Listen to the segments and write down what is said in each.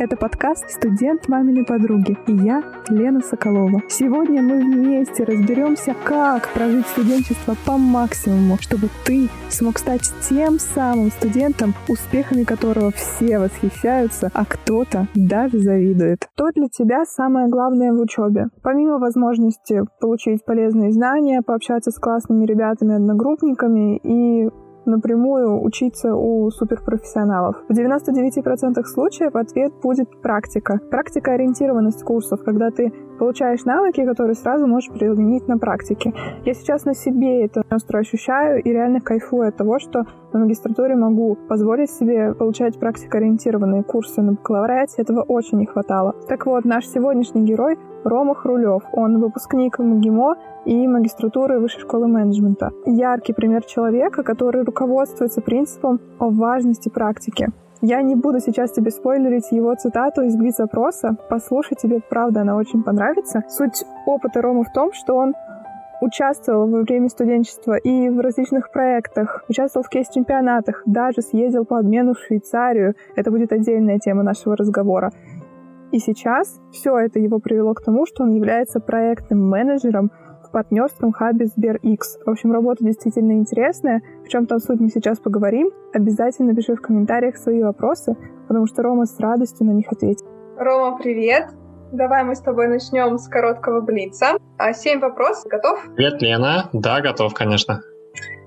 Это подкаст «Студент маминой подруги» и я, Лена Соколова. Сегодня мы вместе разберемся, как прожить студенчество по максимуму, чтобы ты смог стать тем самым студентом, успехами которого все восхищаются, а кто-то даже завидует. Что для тебя самое главное в учебе? Помимо возможности получить полезные знания, пообщаться с классными ребятами-одногруппниками и напрямую учиться у суперпрофессионалов. В 99% случаев ответ будет практика. Практика-ориентированность курсов, когда ты получаешь навыки, которые сразу можешь применить на практике. Я сейчас на себе это остро ощущаю и реально кайфую от того, что на магистратуре могу позволить себе получать практикоориентированные курсы на бакалавриате. Этого очень не хватало. Так вот, наш сегодняшний герой Рома Хрулев. Он выпускник МГИМО и магистратуры Высшей школы менеджмента. Яркий пример человека, который руководствуется принципом о важности практики. Я не буду сейчас тебе спойлерить его цитату из Блиц-опроса. Послушай, тебе правда она очень понравится. Суть опыта Ромы в том, что он участвовал во время студенчества и в различных проектах, участвовал в кейс-чемпионатах, даже съездил по обмену в Швейцарию. Это будет отдельная тема нашего разговора. И сейчас все это его привело к тому, что он является проектным менеджером в партнерском хабе SberX. В общем, работа действительно интересная. В чем там суть мы сейчас поговорим. Обязательно пиши в комментариях свои вопросы, потому что Рома с радостью на них ответит. Рома, привет! Давай мы с тобой начнем с короткого блица. А семь вопросов. Готов? Привет, Лена. Да, готов, конечно.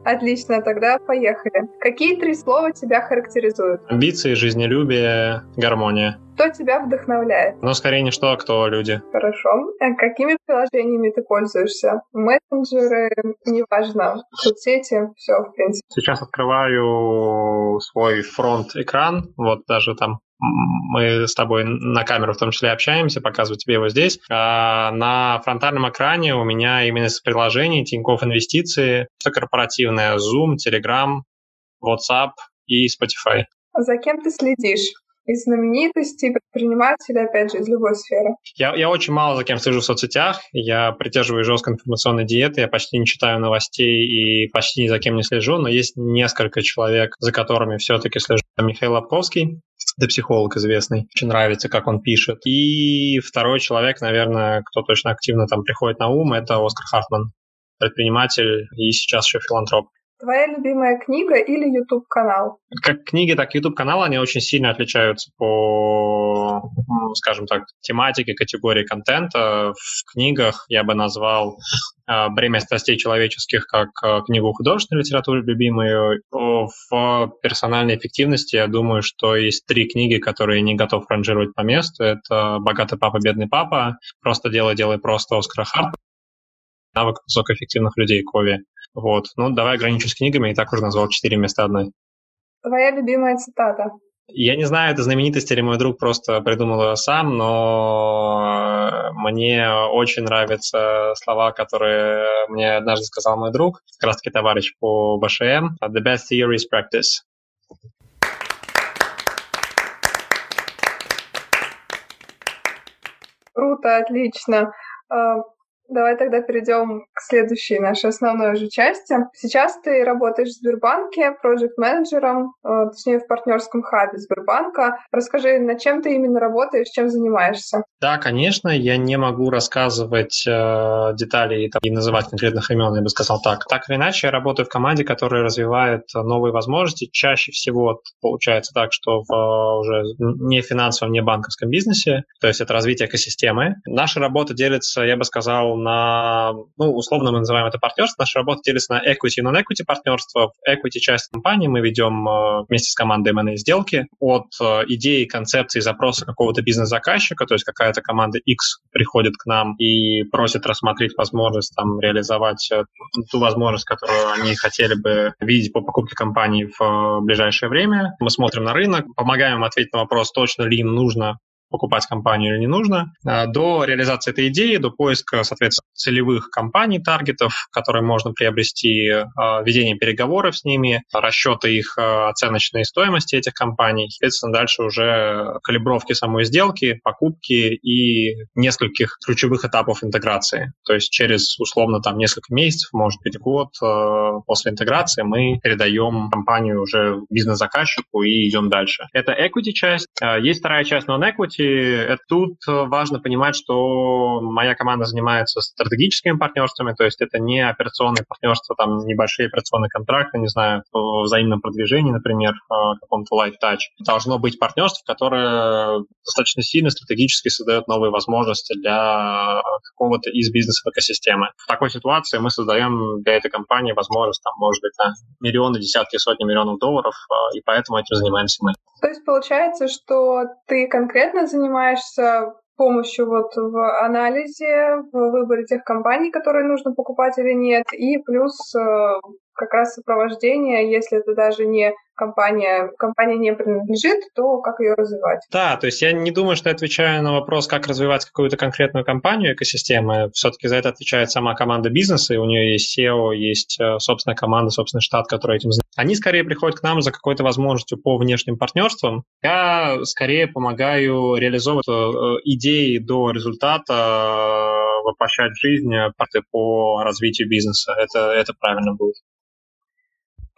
Отлично, тогда поехали. Какие три слова тебя характеризуют? Амбиции, жизнелюбие, гармония. Кто тебя вдохновляет? Ну, скорее не что, а кто люди. Хорошо. А какими приложениями ты пользуешься? Мессенджеры, неважно, соцсети, все, в принципе. Сейчас открываю свой фронт-экран, вот даже там мы с тобой на камеру в том числе общаемся, показываю тебе его здесь. А на фронтальном экране у меня именно из приложений Тинькофф Инвестиции, все корпоративное, Zoom, Telegram, WhatsApp и Spotify. А за кем ты следишь? из знаменитостей, предпринимателей, опять же, из любой сферы? Я, я очень мало за кем слежу в соцсетях. Я придерживаюсь жесткой информационной диеты. Я почти не читаю новостей и почти ни за кем не слежу. Но есть несколько человек, за которыми все-таки слежу. Михаил Лобковский, это психолог известный. Очень нравится, как он пишет. И второй человек, наверное, кто точно активно там приходит на ум, это Оскар Хартман, предприниматель и сейчас еще филантроп. Твоя любимая книга или YouTube-канал? Как книги, так и YouTube-канал, они очень сильно отличаются по, скажем так, тематике, категории контента. В книгах я бы назвал э, «Бремя страстей человеческих» как э, книгу художественной литературы любимую. В персональной эффективности я думаю, что есть три книги, которые не готов ранжировать по месту. Это «Богатый папа, бедный папа», «Просто делай, делай просто» Оскара Харта, «Навык высокоэффективных людей» Кови. Вот. Ну, давай ограничусь книгами, и так уже назвал четыре вместо одной. Твоя любимая цитата? Я не знаю, это знаменитость или мой друг просто придумал ее сам, но мне очень нравятся слова, которые мне однажды сказал мой друг, как раз таки товарищ по БШМ. The best theory is practice. Круто, отлично. Давай тогда перейдем к следующей нашей основной уже части. Сейчас ты работаешь в Сбербанке проект-менеджером, э, точнее в партнерском хабе Сбербанка. Расскажи, над чем ты именно работаешь, чем занимаешься? Да, конечно, я не могу рассказывать э, детали и, там, и называть конкретных имен, я бы сказал так. Так или иначе, я работаю в команде, которая развивает новые возможности. Чаще всего получается так, что в э, уже не финансовом, не банковском бизнесе, то есть это развитие экосистемы. Наша работа делится, я бы сказал, на, ну, условно мы называем это партнерство. Наша работа делится на equity и non-equity партнерство. В equity часть компании мы ведем э, вместе с командой M&A сделки от э, идеи, концепции, запроса какого-то бизнес-заказчика, то есть какая-то команда X приходит к нам и просит рассмотреть возможность там реализовать э, ту возможность, которую они хотели бы видеть по покупке компании в ближайшее время. Мы смотрим на рынок, помогаем ответить на вопрос, точно ли им нужно покупать компанию или не нужно, а, до реализации этой идеи, до поиска, соответственно, целевых компаний, таргетов, которые можно приобрести, а, ведение переговоров с ними, расчеты их оценочной стоимости этих компаний, соответственно, дальше уже калибровки самой сделки, покупки и нескольких ключевых этапов интеграции. То есть через, условно, там несколько месяцев, может быть, год после интеграции мы передаем компанию уже бизнес-заказчику и идем дальше. Это equity часть. Есть вторая часть non-equity, Э, тут важно понимать, что моя команда занимается стратегическими партнерствами, то есть это не операционные партнерства, там небольшие операционные контракты, не знаю, взаимном продвижении, например, в каком-то light touch. Должно быть партнерство, которое достаточно сильно стратегически создает новые возможности для какого-то из бизнес-экосистемы. В такой ситуации мы создаем для этой компании возможность, там, может быть, на миллионы, десятки, сотни миллионов долларов, э, и поэтому этим занимаемся мы. То есть получается, что ты конкретно занимаешься помощью вот в анализе, в выборе тех компаний, которые нужно покупать или нет, и плюс э, как раз сопровождение, если это даже не компания, компания не принадлежит, то как ее развивать? Да, то есть я не думаю, что я отвечаю на вопрос, как развивать какую-то конкретную компанию, экосистемы. Все-таки за это отвечает сама команда бизнеса, и у нее есть SEO, есть э, собственная команда, собственный штат, который этим занимается. Они скорее приходят к нам за какой-то возможностью по внешним партнерствам. Я скорее помогаю реализовывать э, идеи до результата, э, воплощать в жизнь по развитию бизнеса. Это, это правильно будет.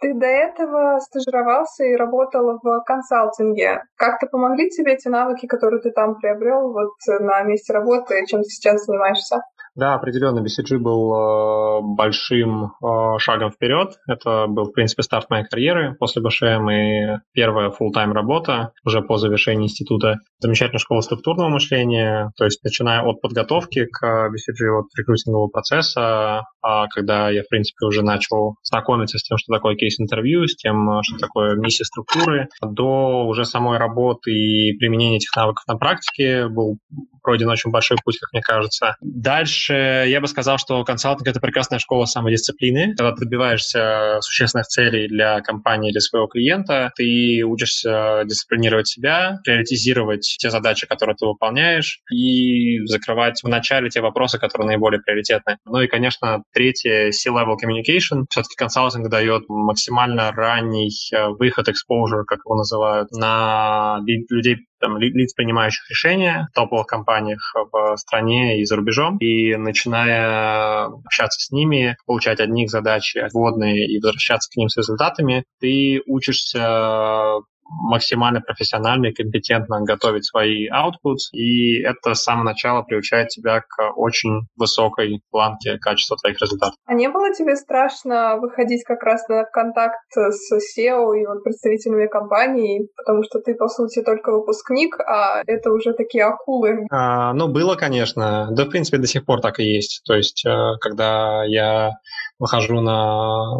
Ты до этого стажировался и работал в консалтинге. Как-то помогли тебе эти навыки, которые ты там приобрел вот на месте работы, чем ты сейчас занимаешься? Да, определенно, BCG был э, большим э, шагом вперед. Это был, в принципе, старт моей карьеры после БШМ и первая full-time работа уже по завершении института. Замечательная школа структурного мышления, то есть начиная от подготовки к BCG, от рекрутингового процесса, а когда я, в принципе, уже начал знакомиться с тем, что такое кейс-интервью, с тем, что такое миссия структуры, до уже самой работы и применения этих навыков на практике был пройден очень большой путь, как мне кажется. Дальше я бы сказал, что консалтинг — это прекрасная школа самодисциплины. Когда ты добиваешься существенных целей для компании или своего клиента, ты учишься дисциплинировать себя, приоритизировать те задачи, которые ты выполняешь, и закрывать в начале те вопросы, которые наиболее приоритетны. Ну и, конечно, третье — C-level communication. Все-таки консалтинг дает максимально ранний э, выход, exposure, как его называют, на людей там, лиц, принимающих решения в топовых компаниях в стране и за рубежом. И начиная общаться с ними, получать от них задачи вводные и возвращаться к ним с результатами, ты учишься максимально профессионально и компетентно готовить свои outputs, и это с самого начала приучает тебя к очень высокой планке качества твоих результатов. А не было тебе страшно выходить как раз на контакт с SEO и вот представителями компании, потому что ты, по сути, только выпускник, а это уже такие акулы? А, ну, было, конечно. Да, в принципе, до сих пор так и есть. То есть, э, когда я выхожу на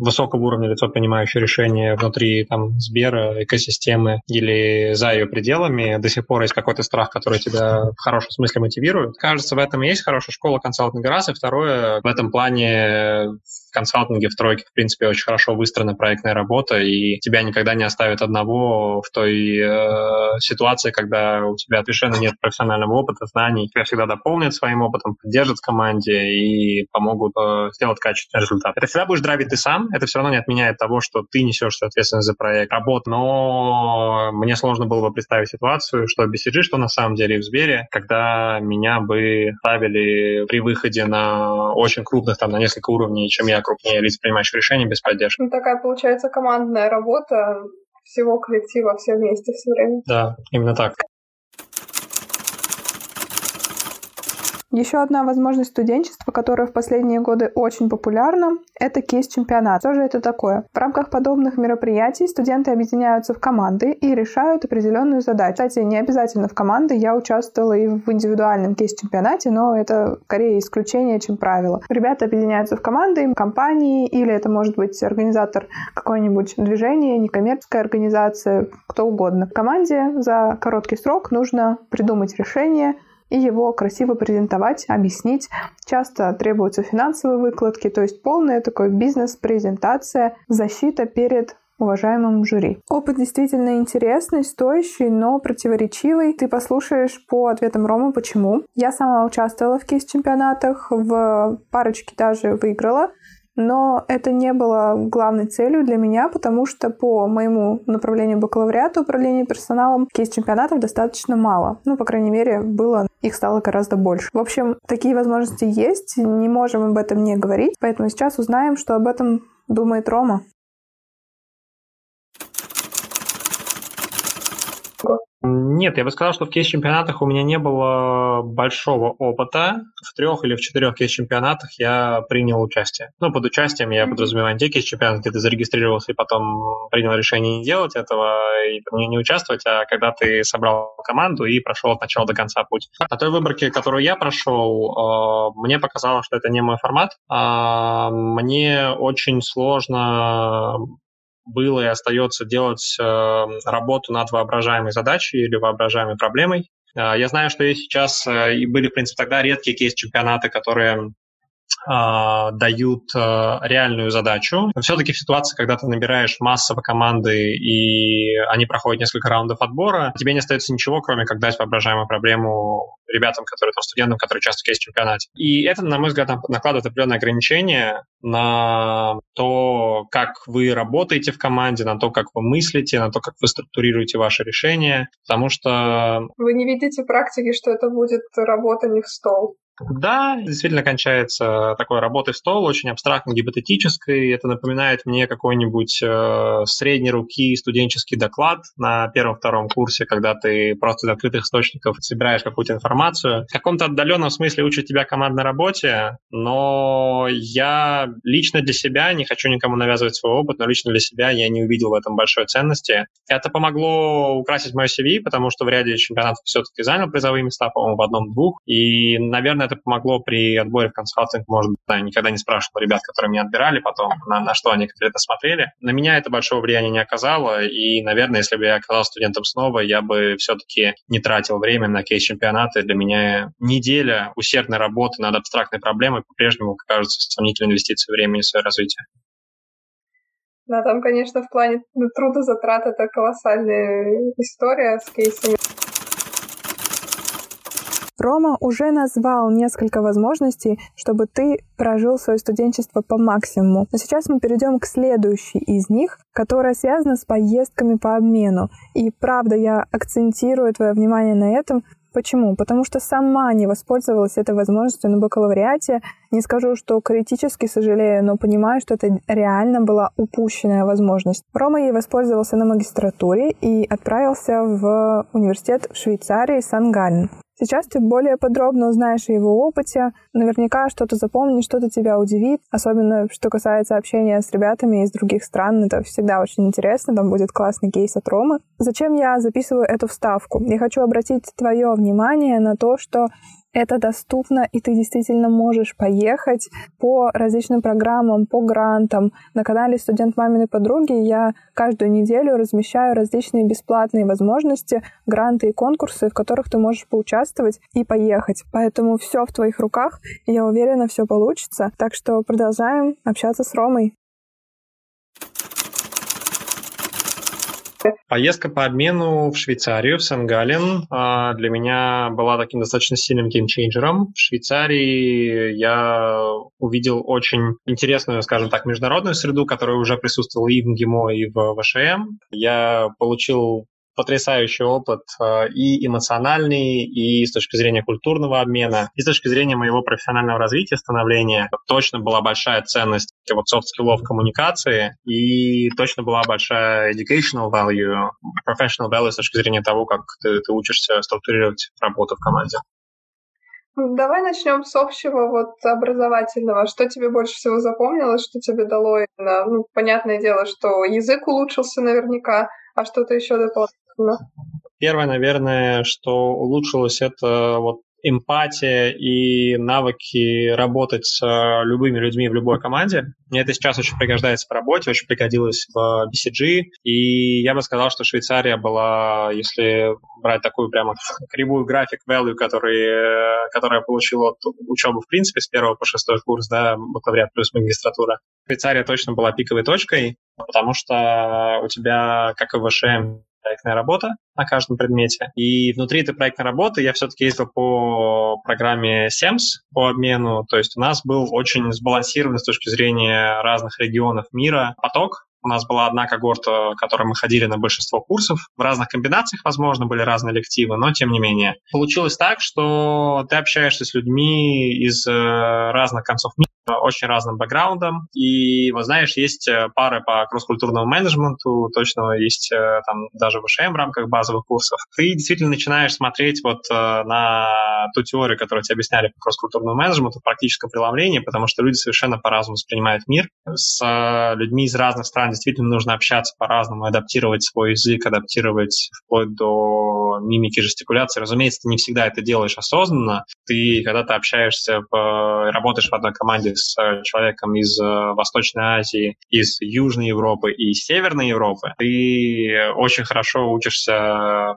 высокого уровня лицо, принимающее решения внутри там, Сбера, экосистемы или за ее пределами, до сих пор есть какой-то страх, который тебя в хорошем смысле мотивирует. Кажется, в этом и есть хорошая школа консалтинга раз, и второе, в этом плане консалтинге в тройке, в принципе, очень хорошо выстроена проектная работа, и тебя никогда не оставят одного в той э, ситуации, когда у тебя совершенно нет профессионального опыта, знаний. Тебя всегда дополнят своим опытом, поддержат в команде и помогут э, сделать качественный результат. Это всегда будешь драйвить ты сам, это все равно не отменяет того, что ты несешь ответственность за проект, работу. Но мне сложно было бы представить ситуацию, что BCG, что на самом деле в Сбере, когда меня бы ставили при выходе на очень крупных, там, на несколько уровней, чем я крупнее лиц, принимающих решения без поддержки. Ну, такая получается командная работа всего коллектива, все вместе все время. Да, именно так. Еще одна возможность студенчества, которая в последние годы очень популярна, это кейс-чемпионат. Что же это такое? В рамках подобных мероприятий студенты объединяются в команды и решают определенную задачу. Кстати, не обязательно в команды. Я участвовала и в индивидуальном кейс-чемпионате, но это скорее исключение, чем правило. Ребята объединяются в команды, компании, или это может быть организатор какой-нибудь движения, некоммерческая организация, кто угодно. В команде за короткий срок нужно придумать решение, и его красиво презентовать, объяснить. Часто требуются финансовые выкладки, то есть полная такой бизнес-презентация, защита перед уважаемому жюри. Опыт действительно интересный, стоящий, но противоречивый. Ты послушаешь по ответам Ромы, почему. Я сама участвовала в кейс-чемпионатах, в парочке даже выиграла. Но это не было главной целью для меня, потому что по моему направлению бакалавриата управления персоналом кейс-чемпионатов достаточно мало. Ну, по крайней мере, было, их стало гораздо больше. В общем, такие возможности есть, не можем об этом не говорить, поэтому сейчас узнаем, что об этом думает Рома. Нет, я бы сказал, что в кейс-чемпионатах у меня не было большого опыта. В трех или в четырех кейс-чемпионатах я принял участие. Ну, под участием я подразумеваю те кейс-чемпионаты, где ты зарегистрировался и потом принял решение не делать этого и не, не участвовать, а когда ты собрал команду и прошел от начала до конца путь. На той выборке, которую я прошел, э, мне показалось, что это не мой формат. А, мне очень сложно было и остается делать э, работу над воображаемой задачей или воображаемой проблемой. Э, я знаю, что есть сейчас, э, и были, в принципе, тогда редкие кейс-чемпионаты, которые дают а, реальную задачу. все-таки в ситуации, когда ты набираешь массово команды и они проходят несколько раундов отбора, тебе не остается ничего, кроме как дать воображаемую проблему ребятам, которые там студентам, которые участвуют в чемпионате. И это, на мой взгляд, накладывает определенные ограничения на то, как вы работаете в команде, на то, как вы мыслите, на то, как вы структурируете ваши решения, потому что... Вы не видите практики, что это будет работа не в стол. Да, действительно кончается такой работой стол, очень абстрактной, гипотетической. Это напоминает мне какой-нибудь э, средней руки студенческий доклад на первом-втором курсе, когда ты просто из открытых источников собираешь какую-то информацию. В каком-то отдаленном смысле учат тебя командной работе, но я лично для себя, не хочу никому навязывать свой опыт, но лично для себя я не увидел в этом большой ценности. Это помогло украсить мое CV, потому что в ряде чемпионатов все-таки занял призовые места, по-моему, в одном-двух. И, наверное, это помогло при отборе в консалтинг, может быть, да, никогда не спрашивал ребят, которые меня отбирали потом, на, на что они конкретно смотрели. На меня это большого влияния не оказало, и, наверное, если бы я оказался студентом снова, я бы все-таки не тратил время на кейс-чемпионаты. Для меня неделя усердной работы над абстрактной проблемой по-прежнему кажется сомнительной инвестицией времени в свое развитие. Да, там, конечно, в плане трудозатрат это колоссальная история с кейсами. Рома уже назвал несколько возможностей, чтобы ты прожил свое студенчество по максимуму. Но сейчас мы перейдем к следующей из них, которая связана с поездками по обмену. И правда, я акцентирую твое внимание на этом, Почему? Потому что сама не воспользовалась этой возможностью на бакалавриате. Не скажу, что критически сожалею, но понимаю, что это реально была упущенная возможность. Рома ей воспользовался на магистратуре и отправился в университет в Швейцарии Сан-Гален. Сейчас ты более подробно узнаешь о его опыте, наверняка что-то запомнишь, что-то тебя удивит, особенно что касается общения с ребятами из других стран, это всегда очень интересно, там будет классный кейс от Ромы. Зачем я записываю эту вставку? Я хочу обратить твое внимание на то, что это доступно, и ты действительно можешь поехать по различным программам, по грантам. На канале «Студент маминой подруги» я каждую неделю размещаю различные бесплатные возможности, гранты и конкурсы, в которых ты можешь поучаствовать и поехать. Поэтому все в твоих руках, и я уверена, все получится. Так что продолжаем общаться с Ромой. Поездка по обмену в Швейцарию, в Сен-Гален, а, для меня была таким достаточно сильным геймчейнджером. В Швейцарии я увидел очень интересную, скажем так, международную среду, которая уже присутствовала и в МГИМО, и в ВШМ. Я получил потрясающий опыт э, и эмоциональный, и с точки зрения культурного обмена, и с точки зрения моего профессионального развития, становления. Точно была большая ценность вот софт-скиллов коммуникации, и точно была большая educational value, professional value с точки зрения того, как ты, ты учишься структурировать работу в команде. Давай начнем с общего, вот образовательного. Что тебе больше всего запомнилось, что тебе дало? Ну, понятное дело, что язык улучшился наверняка, а что-то еще дополнительно? Первое, наверное, что улучшилось, это вот эмпатия и навыки работать с любыми людьми в любой команде. Мне это сейчас очень пригождается в работе, очень пригодилось в BCG, и я бы сказал, что Швейцария была, если брать такую прямо кривую график value, который, который я получил от учебы, в принципе, с первого по шестой курс, да, бакалавриат плюс магистратура, Швейцария точно была пиковой точкой, потому что у тебя, как и в ВШМ, проектная работа на каждом предмете. И внутри этой проектной работы я все-таки ездил по программе SEMS по обмену. То есть у нас был очень сбалансированный с точки зрения разных регионов мира поток. У нас была одна когорта, в которой мы ходили на большинство курсов. В разных комбинациях, возможно, были разные лективы, но тем не менее. Получилось так, что ты общаешься с людьми из э, разных концов мира, очень разным бэкграундом. И, вот знаешь, есть э, пары по кросс-культурному менеджменту, точно есть э, там даже в ВШМ в рамках базовых курсов. Ты действительно начинаешь смотреть вот э, на ту теорию, которую тебе объясняли по кросс-культурному менеджменту, в практическом потому что люди совершенно по-разному воспринимают мир. С людьми из разных стран действительно нужно общаться по-разному, адаптировать свой язык, адаптировать вплоть до мимики, жестикуляции. Разумеется, ты не всегда это делаешь осознанно. Ты, когда ты общаешься, работаешь в одной команде с э, человеком из э, Восточной Азии, из Южной Европы и Северной Европы, ты очень хорошо учишься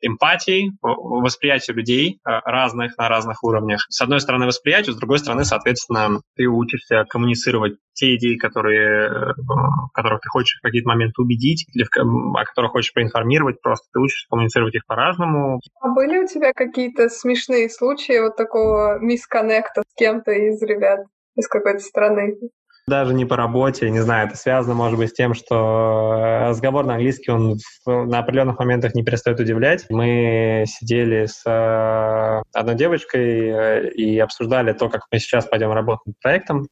эмпатии, восприятию людей э, разных на разных уровнях. С одной стороны восприятию, с другой стороны, соответственно, ты учишься коммуницировать те идеи, которые, которых ты хочешь в какие-то моменты убедить, или о которых хочешь проинформировать, просто ты учишься коммуницировать их по-разному. А были у тебя какие-то смешные случаи вот такого мисконнекта с кем-то из ребят? Из какой-то страны. Даже не по работе, не знаю, это связано, может быть, с тем, что э, разговор на английский, он на определенных моментах не перестает удивлять. Мы сидели с э, одной девочкой э, и обсуждали то, как мы сейчас пойдем работать над проектом.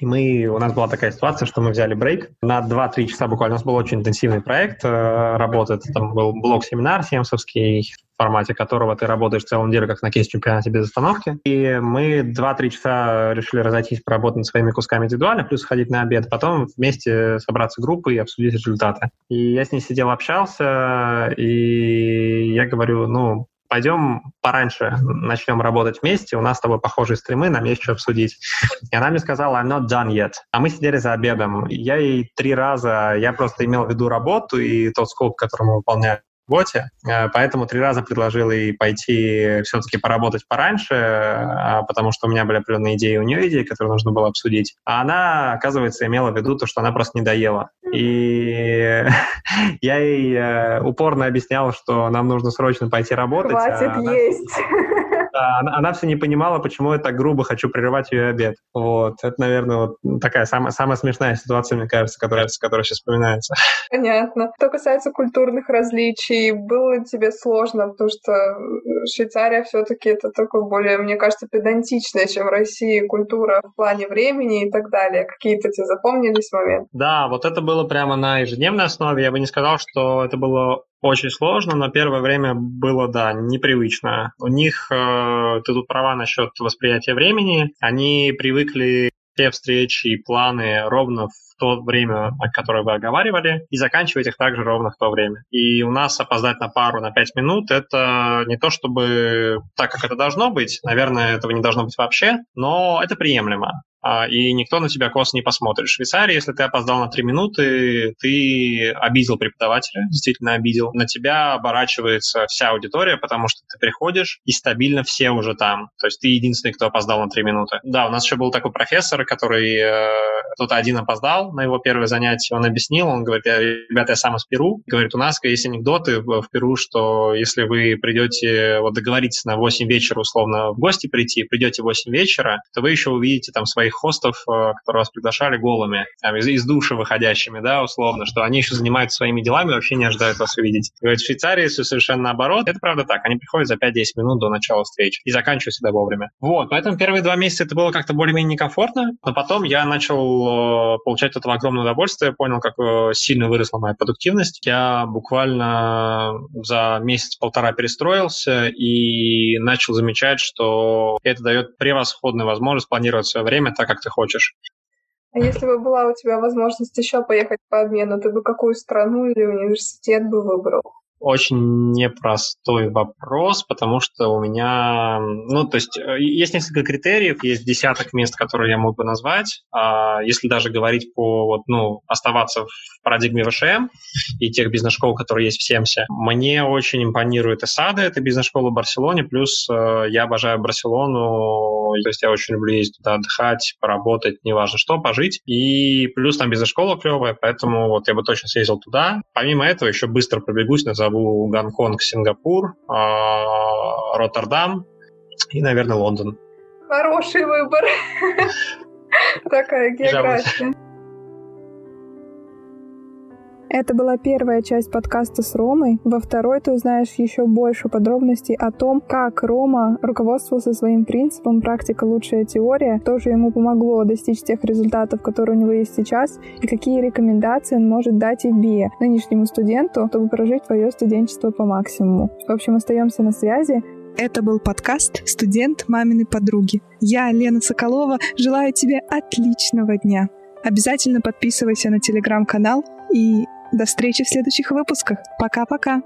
И мы, у нас была такая ситуация, что мы взяли брейк на 2-3 часа буквально. У нас был очень интенсивный проект э, работы. Там был блок-семинар семсовский, в формате которого ты работаешь целую неделю, как на кейс-чемпионате без остановки. И мы 2-3 часа решили разойтись, поработать над своими кусками индивидуально, плюс ходить на обед, потом вместе собраться группой и обсудить результаты. И я с ней сидел, общался, и я говорю, ну, пойдем пораньше начнем работать вместе, у нас с тобой похожие стримы, нам есть что обсудить. И она мне сказала, I'm not done yet. А мы сидели за обедом. Я ей три раза, я просто имел в виду работу и тот скоп, который мы выполняли работе, э, поэтому три раза предложил ей пойти все-таки поработать пораньше, а, потому что у меня были определенные идеи, у нее идеи, которые нужно было обсудить. А она, оказывается, имела в виду то, что она просто не доела. И я ей э, упорно объяснял, что нам нужно срочно пойти работать. Хватит а есть. Она, она все не понимала, почему я так грубо хочу прерывать ее обед. Вот, это, наверное, вот такая самая, самая смешная ситуация, мне кажется, которая, которая сейчас вспоминается. Понятно. Что касается культурных различий, было тебе сложно, потому что Швейцария все-таки это такое более, мне кажется, педантичная, чем Россия, культура в плане времени и так далее. Какие-то тебе запомнились моменты? Да, вот это было прямо на ежедневной основе. Я бы не сказал, что это было очень сложно, но первое время было, да, непривычно. У них, э, ты тут права насчет восприятия времени, они привыкли все встречи и планы ровно в то время, которое вы оговаривали, и заканчивать их также ровно в то время. И у нас опоздать на пару на 5 минут — это не то чтобы так, как это должно быть, наверное, этого не должно быть вообще, но это приемлемо. А, и никто на тебя косо не посмотрит. В Швейцарии, если ты опоздал на три минуты, ты обидел преподавателя, действительно обидел. На тебя оборачивается вся аудитория, потому что ты приходишь, и стабильно все уже там. То есть ты единственный, кто опоздал на три минуты. Да, у нас еще был такой профессор, который э, кто-то один опоздал на его первое занятие, он объяснил, он говорит, ребята, я сам из Перу. Говорит, у нас есть анекдоты в Перу, что если вы придете, вот договоритесь на 8 вечера условно в гости прийти, придете в 8 вечера, то вы еще увидите там своих хостов, э, которые вас приглашали голыми, там, из, из души выходящими, да, условно, что они еще занимаются своими делами вообще не ожидают вас увидеть. Говорит, в Швейцарии все совершенно наоборот. Это правда так. Они приходят за 5-10 минут до начала встречи и заканчивают всегда вовремя. Вот, поэтому первые два месяца это было как-то более-менее некомфортно, но потом я начал э, получать от этого огромное удовольствие, понял, как э, сильно выросла моя продуктивность. Я буквально за месяц-полтора перестроился и начал замечать, что это дает превосходную возможность планировать свое время так, как ты хочешь. А если бы была у тебя возможность еще поехать по обмену, ты бы какую страну или университет бы выбрал? Очень непростой вопрос, потому что у меня, ну, то есть э, есть несколько критериев, есть десяток мест, которые я мог бы назвать. А если даже говорить по, вот, ну, оставаться в парадигме ВШМ и тех бизнес-школ, которые есть в Семсе, мне очень импонирует ЭСАДа, это бизнес-школа в Барселоне, плюс э, я обожаю Барселону, то есть я очень люблю ездить туда отдыхать, поработать, неважно что, пожить, и плюс там бизнес-школа клевая, поэтому вот я бы точно съездил туда. Помимо этого еще быстро пробегусь, назову назову Гонконг, Сингапур, а, Роттердам и, наверное, Лондон. Хороший выбор. Такая география. Это была первая часть подкаста с Ромой. Во второй ты узнаешь еще больше подробностей о том, как Рома руководствовался своим принципом «практика – лучшая теория», тоже ему помогло достичь тех результатов, которые у него есть сейчас, и какие рекомендации он может дать БИЭ, нынешнему студенту, чтобы прожить твое студенчество по максимуму. В общем, остаемся на связи. Это был подкаст «Студент маминой подруги». Я, Лена Соколова, желаю тебе отличного дня. Обязательно подписывайся на телеграм-канал и до встречи в следующих выпусках. Пока-пока.